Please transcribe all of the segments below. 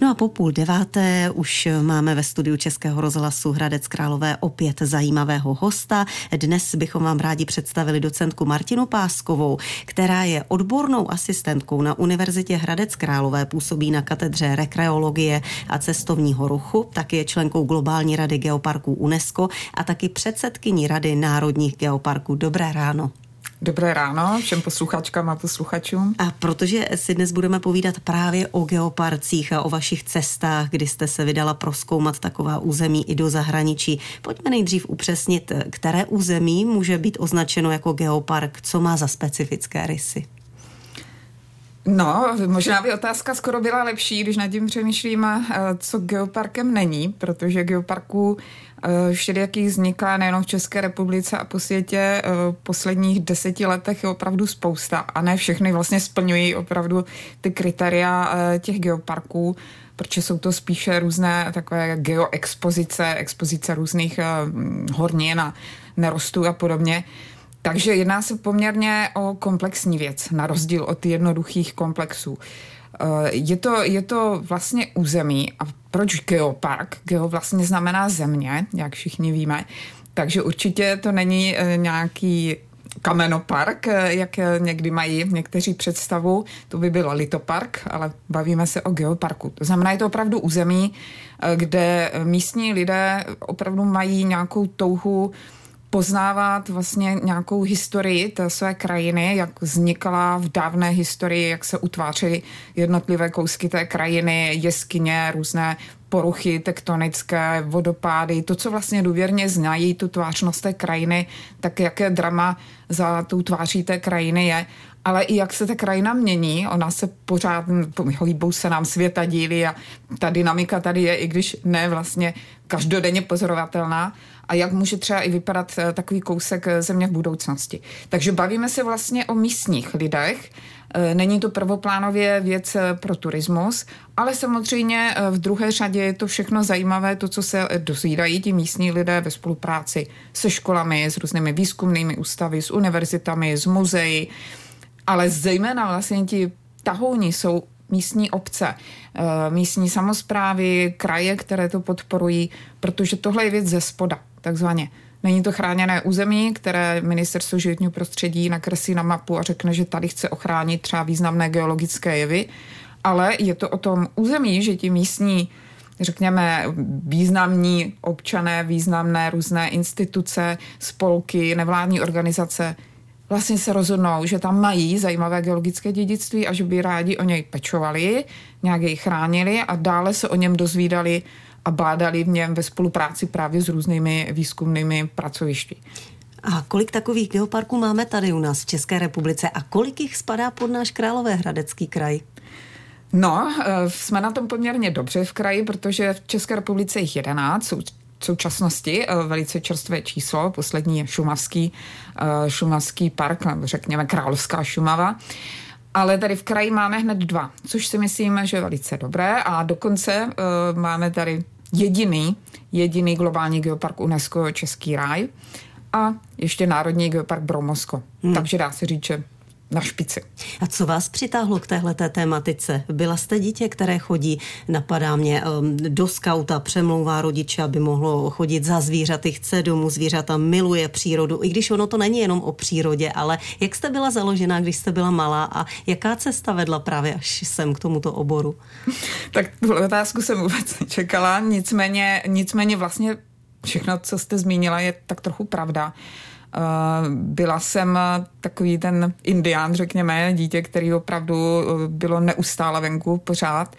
No a po půl deváté už máme ve studiu Českého rozhlasu Hradec Králové opět zajímavého hosta. Dnes bychom vám rádi představili docentku Martinu Páskovou, která je odbornou asistentkou na Univerzitě Hradec Králové, působí na katedře rekreologie a cestovního ruchu, taky je členkou globální rady geoparků UNESCO a taky předsedkyní Rady národních geoparků. Dobré ráno. Dobré ráno všem posluchačkám a posluchačům. A protože si dnes budeme povídat právě o geoparcích a o vašich cestách, kdy jste se vydala proskoumat taková území i do zahraničí, pojďme nejdřív upřesnit, které území může být označeno jako geopark, co má za specifické rysy. No, možná by otázka skoro byla lepší, když nad tím přemýšlím, eh, co geoparkem není, protože geoparků všelijakých vzniká nejenom v České republice a po světě eh, v posledních deseti letech je opravdu spousta a ne všechny vlastně splňují opravdu ty kritéria těch geoparků, protože jsou to spíše různé takové geoexpozice, expozice různých hornin a nerostů a podobně. Takže jedná se poměrně o komplexní věc, na rozdíl od jednoduchých komplexů. Eh, je to, je to vlastně území. A proč geopark? Geo vlastně znamená země, jak všichni víme. Takže určitě to není eh, nějaký kamenopark, eh, jak někdy mají někteří představu. To by byl litopark, ale bavíme se o geoparku. To znamená, je to opravdu území, kde místní lidé opravdu mají nějakou touhu poznávat vlastně nějakou historii té své krajiny, jak vznikala v dávné historii, jak se utvářely jednotlivé kousky té krajiny, jeskyně, různé poruchy tektonické, vodopády, to, co vlastně důvěrně znají, tu tvářnost té krajiny, tak jaké drama za tou tváří té krajiny je ale i jak se ta krajina mění, ona se pořád, hýbou se nám světa díly a ta dynamika tady je, i když ne vlastně každodenně pozorovatelná. A jak může třeba i vypadat eh, takový kousek eh, země v budoucnosti. Takže bavíme se vlastně o místních lidech, eh, Není to prvoplánově věc pro turismus, ale samozřejmě v druhé řadě je to všechno zajímavé, to, co se dozvídají ti místní lidé ve spolupráci se školami, s různými výzkumnými ústavy, s univerzitami, s muzeji, ale zejména vlastně ti tahouni jsou místní obce, místní samozprávy, kraje, které to podporují, protože tohle je věc ze spoda takzvaně. Není to chráněné území, které ministerstvo životního prostředí nakreslí na mapu a řekne, že tady chce ochránit třeba významné geologické jevy, ale je to o tom území, že ti místní řekněme, významní občané, významné různé instituce, spolky, nevládní organizace vlastně se rozhodnou, že tam mají zajímavé geologické dědictví a že by rádi o něj pečovali, nějak jej chránili a dále se o něm dozvídali a bádali v něm ve spolupráci právě s různými výzkumnými pracovišti. A kolik takových geoparků máme tady u nás v České republice a kolik jich spadá pod náš Královéhradecký kraj? No, eh, jsme na tom poměrně dobře v kraji, protože v České republice jich 11, jsou v současnosti eh, velice čerstvé číslo, poslední je Šumavský, eh, Šumavský park, řekněme Královská Šumava. Ale tady v kraji máme hned dva, což si myslím, že je velice dobré a dokonce máme tady jediný, jediný globální geopark UNESCO Český ráj a ještě Národní geopark Bromosko. Hmm. Takže dá se říct, že na špici. A co vás přitáhlo k téhle tématice? Byla jste dítě, které chodí, napadá mě, um, do skauta, přemlouvá rodiče, aby mohlo chodit za zvířaty, chce domů zvířata, miluje přírodu, i když ono to není jenom o přírodě, ale jak jste byla založená, když jste byla malá a jaká cesta vedla právě až sem k tomuto oboru? tak tu otázku jsem vůbec nečekala, nicméně, nicméně vlastně všechno, co jste zmínila, je tak trochu pravda. Eh, byla jsem takový ten indián, řekněme, dítě, který opravdu eh, bylo neustále venku pořád.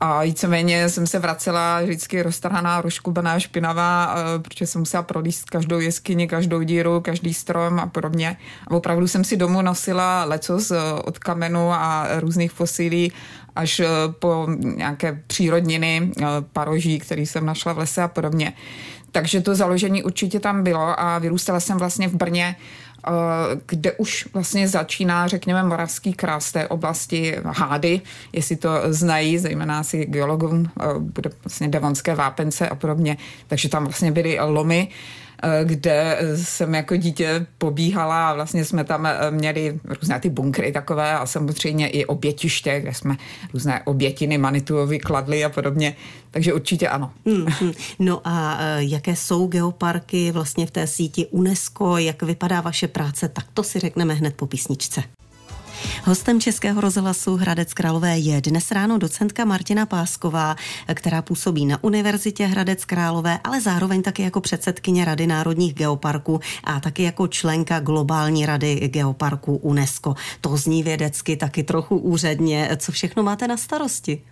A víceméně jsem se vracela vždycky roztrhaná, rozkubaná, špinavá, eh, protože jsem musela prolíst každou jeskyni, každou díru, každý strom a podobně. A opravdu jsem si domů nosila lecos od kamenu a různých fosílí až po nějaké přírodniny, paroží, který jsem našla v lese a podobně. Takže to založení určitě tam bylo a vyrůstala jsem vlastně v Brně, eh, kde už vlastně začíná, řekněme, moravský krás té oblasti hády, jestli to znají, zejména asi geologům, eh, bude vlastně devonské vápence a podobně, takže tam vlastně byly lomy kde jsem jako dítě pobíhala a vlastně jsme tam eh, měli různé ty bunkry takové a samozřejmě i obětiště, kde jsme různé obětiny Manituovi kladli a podobně. Takže určitě ano. Mm, no a eh, jaké jsou geoparky vlastně v té síti UNESCO, jak vypadá vaše práce, tak to si řekneme hned po písničce. Hostem Českého rozhlasu Hradec Králové je dnes ráno docentka Martina Pásková, která působí na Univerzitě Hradec Králové, ale zároveň taky jako předsedkyně Rady národních geoparků a taky jako členka globální rady geoparků UNESCO. To zní vědecky taky trochu úředně. Co všechno máte na starosti?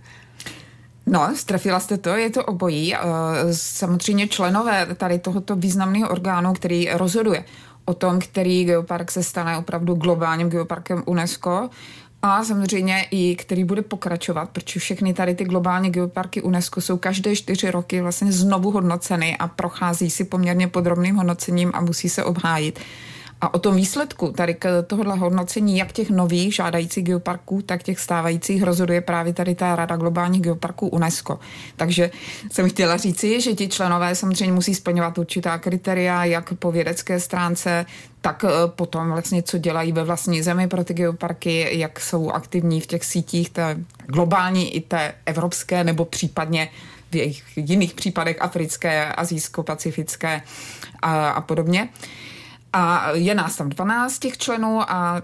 No, strefila jste to, je to obojí. Samozřejmě členové tady tohoto významného orgánu, který rozhoduje o tom, který geopark se stane opravdu globálním geoparkem UNESCO a samozřejmě i který bude pokračovat, protože všechny tady ty globální geoparky UNESCO jsou každé čtyři roky vlastně znovu hodnoceny a prochází si poměrně podrobným hodnocením a musí se obhájit. A o tom výsledku tady k tohohle hodnocení, jak těch nových žádajících geoparků, tak těch stávajících rozhoduje právě tady ta Rada globálních geoparků UNESCO. Takže jsem chtěla říci, že ti členové samozřejmě musí splňovat určitá kritéria, jak po vědecké stránce, tak eh, potom vlastně, co dělají ve vlastní zemi pro ty geoparky, jak jsou aktivní v těch sítích, té globální i té evropské, nebo případně v jejich jiných případech africké, azijsko-pacifické a, a podobně. A je nás tam 12 těch členů a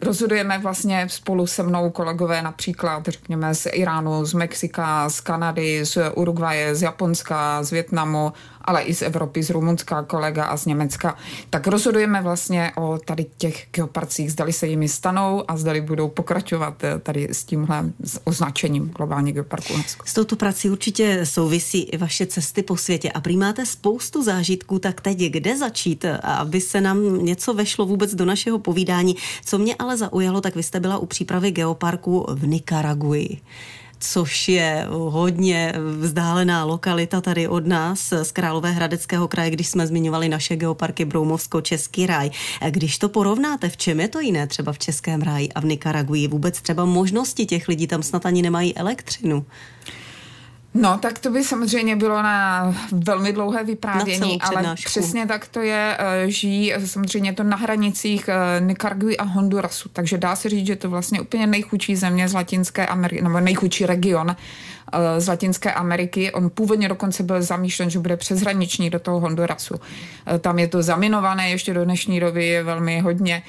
rozhodujeme vlastně spolu se mnou kolegové například, řekněme, z Iránu, z Mexika, z Kanady, z Uruguaye, z Japonska, z Větnamu, ale i z Evropy, z Rumunska kolega a z Německa, tak rozhodujeme vlastně o tady těch geoparcích, zdali se jimi stanou a zdali budou pokračovat eh, tady s tímhle označením globální geoparku UNESCO. S touto prací určitě souvisí i vaše cesty po světě a prý máte spoustu zážitků, tak teď kde začít, aby se nám něco vešlo vůbec do našeho povídání. Co mě ale zaujalo, tak vy jste byla u přípravy geoparku v Nikaraguji což je hodně vzdálená lokalita tady od nás z Královéhradeckého kraje, když jsme zmiňovali naše geoparky Broumovsko, Český ráj. Když to porovnáte, v čem je to jiné třeba v Českém ráji a v Nikaraguji? Vůbec třeba možnosti těch lidí tam snad ani nemají elektřinu. No, tak to by samozřejmě bylo na velmi dlouhé vyprávění, ale přesně tak to je. Eh, žijí eh, samozřejmě to na hranicích eh, Nikaraguy a Hondurasu, takže dá se říct, že to vlastně úplně nejchudší země z Latinské Ameriky, nebo nejchudší region z Latinské Ameriky. On původně dokonce byl zamýšlen, že bude přeshraniční do toho Hondurasu. Tam je to zaminované ještě do dnešní doby, je velmi hodně.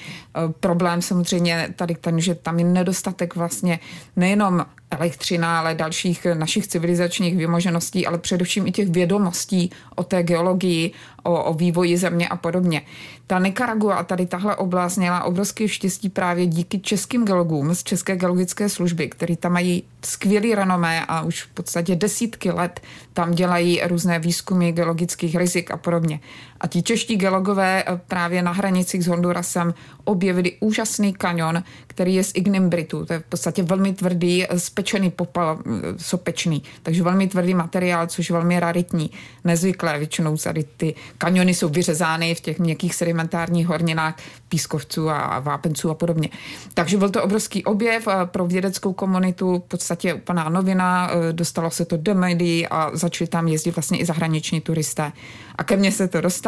Problém samozřejmě tady ten, že tam je nedostatek vlastně nejenom elektřina, ale dalších našich civilizačních vymožeností, ale především i těch vědomostí o té geologii, o, o vývoji země a podobně. Ta Nicaragua a tady tahle oblast měla obrovské štěstí právě díky českým geologům z České geologické služby, který tam mají skvělý renomé a už v podstatě desítky let tam dělají různé výzkumy geologických rizik a podobně. A ti čeští geologové eh, právě na hranicích s Hondurasem objevili úžasný kanion, který je z ignimbritu. To je v podstatě velmi tvrdý, eh, spečený popel, eh, sopečný. Takže velmi tvrdý materiál, což je velmi raritní, nezvyklé. Většinou tady ty kaniony jsou vyřezány v těch měkkých sedimentárních horninách pískovců a vápenců a podobně. Takže byl to obrovský objev pro vědeckou komunitu, v podstatě úplná novina, dostalo se to do médií a začali tam jezdit vlastně i zahraniční turisté. A ke mně se to dostalo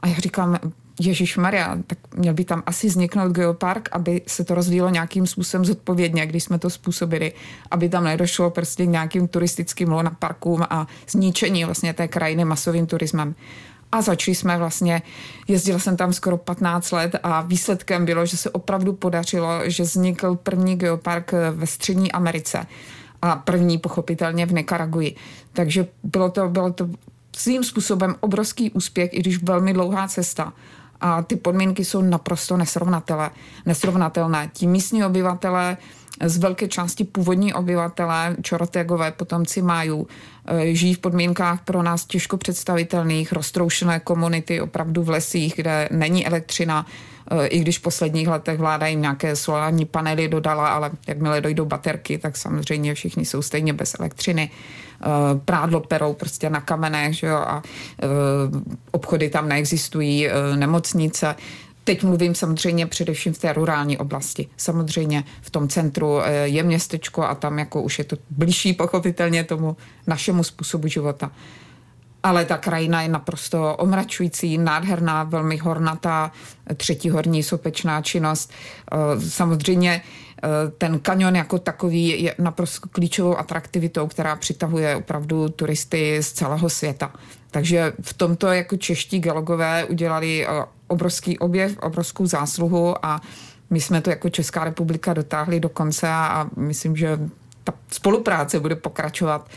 a já říkám, Ježíš Maria, tak měl by tam asi vzniknout geopark, aby se to rozvíjelo nějakým způsobem zodpovědně, když jsme to způsobili, aby tam nedošlo prostě nějakým turistickým parkům a zničení vlastně té krajiny masovým turismem. A začali jsme vlastně, jezdila jsem tam skoro 15 let a výsledkem bylo, že se opravdu podařilo, že vznikl první geopark ve Střední Americe a první pochopitelně v Nikaraguji. Takže bylo to, bylo to svým způsobem obrovský úspěch, i když velmi dlouhá cesta. A ty podmínky jsou naprosto nesrovnatelné. nesrovnatelné. Ti místní obyvatelé z velké části původní obyvatelé, čorotegové potomci májů, eh, žijí v podmínkách pro nás těžko představitelných, roztroušené komunity opravdu v lesích, kde není elektřina, eh, i když v posledních letech vláda jim nějaké solární panely dodala, ale jakmile dojdou baterky, tak samozřejmě všichni jsou stejně bez elektřiny. Eh, prádlo perou prostě na kamenech, že jo, a obchody tam neexistují, nemocnice. Teď mluvím samozřejmě především v té rurální oblasti. Samozřejmě v tom centru eh, je městečko a tam jako už je to blížší pochopitelně tomu našemu způsobu života. ale ta krajina je naprosto omračující, nádherná, velmi hornatá, třetí horní sopečná činnost. Eh, samozřejmě eh, ten kanion jako takový je naprosto klíčovou atraktivitou, která přitahuje opravdu turisty z celého světa. Takže v tomto jako čeští geologové udělali eh, obrovský objev, obrovskou zásluhu a my jsme to jako Česká republika dotáhli do konce a myslím, že ta spolupráce bude pokračovat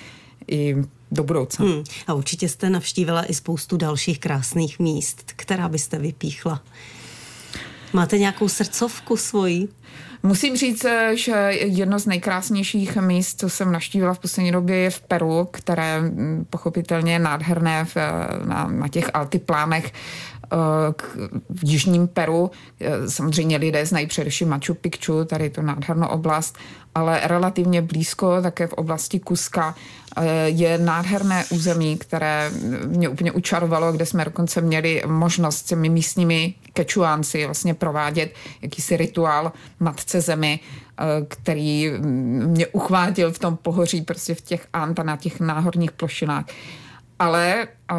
i do budoucna. Hmm. A určitě jste navštívila i spoustu dalších krásných míst, která byste vypíchla. Máte nějakou srdcovku svoji? Musím říct, že jedno z nejkrásnějších míst, co jsem naštívila v poslední době, je v Peru, které hm, pochopitelně je nádherné v, na, na těch altiplánech v jižním Peru. Samozřejmě lidé znají především Machu Picchu, tady je to nádhernou oblast, ale relativně blízko, také v oblasti Kuska, je nádherné území, které mě úplně učarovalo, kde jsme dokonce měli možnost s těmi místními kečuánci vlastně provádět jakýsi rituál matce zemi, který mě uchvátil v tom pohoří, prostě v těch Ant a na těch náhorních plošinách ale uh,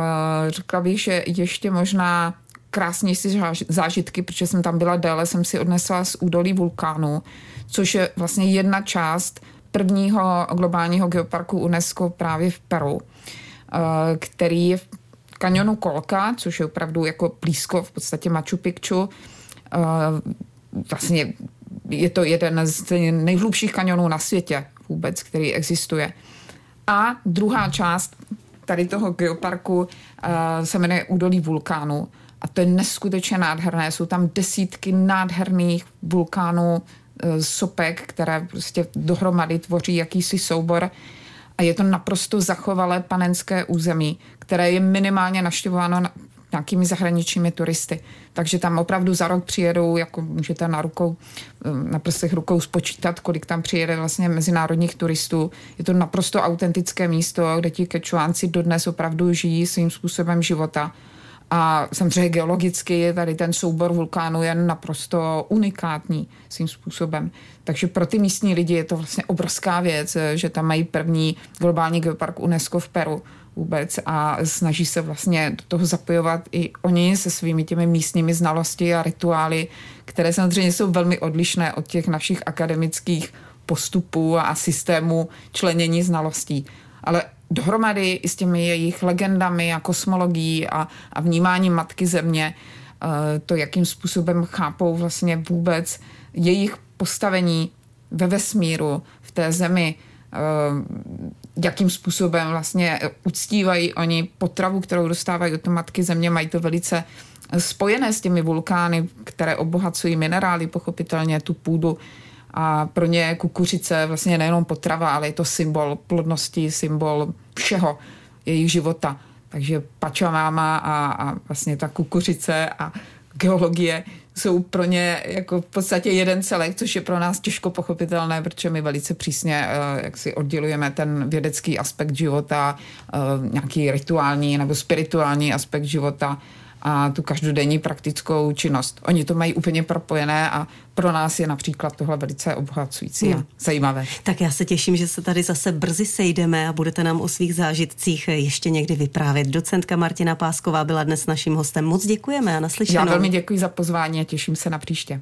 řekla bych, že ještě možná krásnější zážitky, protože jsem tam byla déle, jsem si odnesla z údolí vulkánu, což je vlastně jedna část prvního globálního geoparku UNESCO právě v Peru, uh, který je v kanionu Kolka, což je opravdu jako blízko v podstatě Machu Picchu. Uh, vlastně je to jeden z nejhlubších kanionů na světě vůbec, který existuje. A druhá část tady toho geoparku uh, se jmenuje Údolí vulkánu. A to je neskutečně nádherné. Jsou tam desítky nádherných vulkánů, uh, sopek, které prostě dohromady tvoří jakýsi soubor. A je to naprosto zachovalé panenské území, které je minimálně naštěvováno nějakými zahraničními turisty. Takže tam opravdu za rok přijedou, jako můžete na rukou, na prstech rukou spočítat, kolik tam přijede vlastně mezinárodních turistů. Je to naprosto autentické místo, kde ti kečuánci dodnes opravdu žijí svým způsobem života. A samozřejmě geologicky je tady ten soubor vulkánů je naprosto unikátní svým způsobem. Takže pro ty místní lidi je to vlastně obrovská věc, že tam mají první globální geopark UNESCO v Peru vůbec a snaží se vlastně do toho zapojovat i oni se svými těmi místními znalosti a rituály, které samozřejmě jsou velmi odlišné od těch našich akademických postupů a systémů členění znalostí. Ale dohromady i s těmi jejich legendami a kosmologií a, a vnímáním Matky Země, eh, to, jakým způsobem chápou vlastně vůbec jejich postavení ve vesmíru, v té zemi, eh, jakým způsobem vlastně uctívají oni potravu, kterou dostávají od matky země, mají to velice spojené s těmi vulkány, které obohacují minerály, pochopitelně tu půdu. A pro ně kukuřice vlastně nejenom potrava, ale je to symbol plodnosti, symbol všeho jejich života. Takže pačamáma a, a vlastně ta kukuřice a geologie jsou pro ně jako v podstatě jeden celek, což je pro nás těžko pochopitelné, protože my velice přísně eh, jak si oddělujeme ten vědecký aspekt života, eh, nějaký rituální nebo spirituální aspekt života a tu každodenní praktickou činnost. Oni to mají úplně propojené a pro nás je například tohle velice obohacující hmm. a zajímavé. Tak já se těším, že se tady zase brzy sejdeme a budete nám o svých zážitcích ještě někdy vyprávět. Docentka Martina Pásková byla dnes naším hostem. Moc děkujeme a naslyšenou. Já velmi děkuji za pozvání a těším se na příště.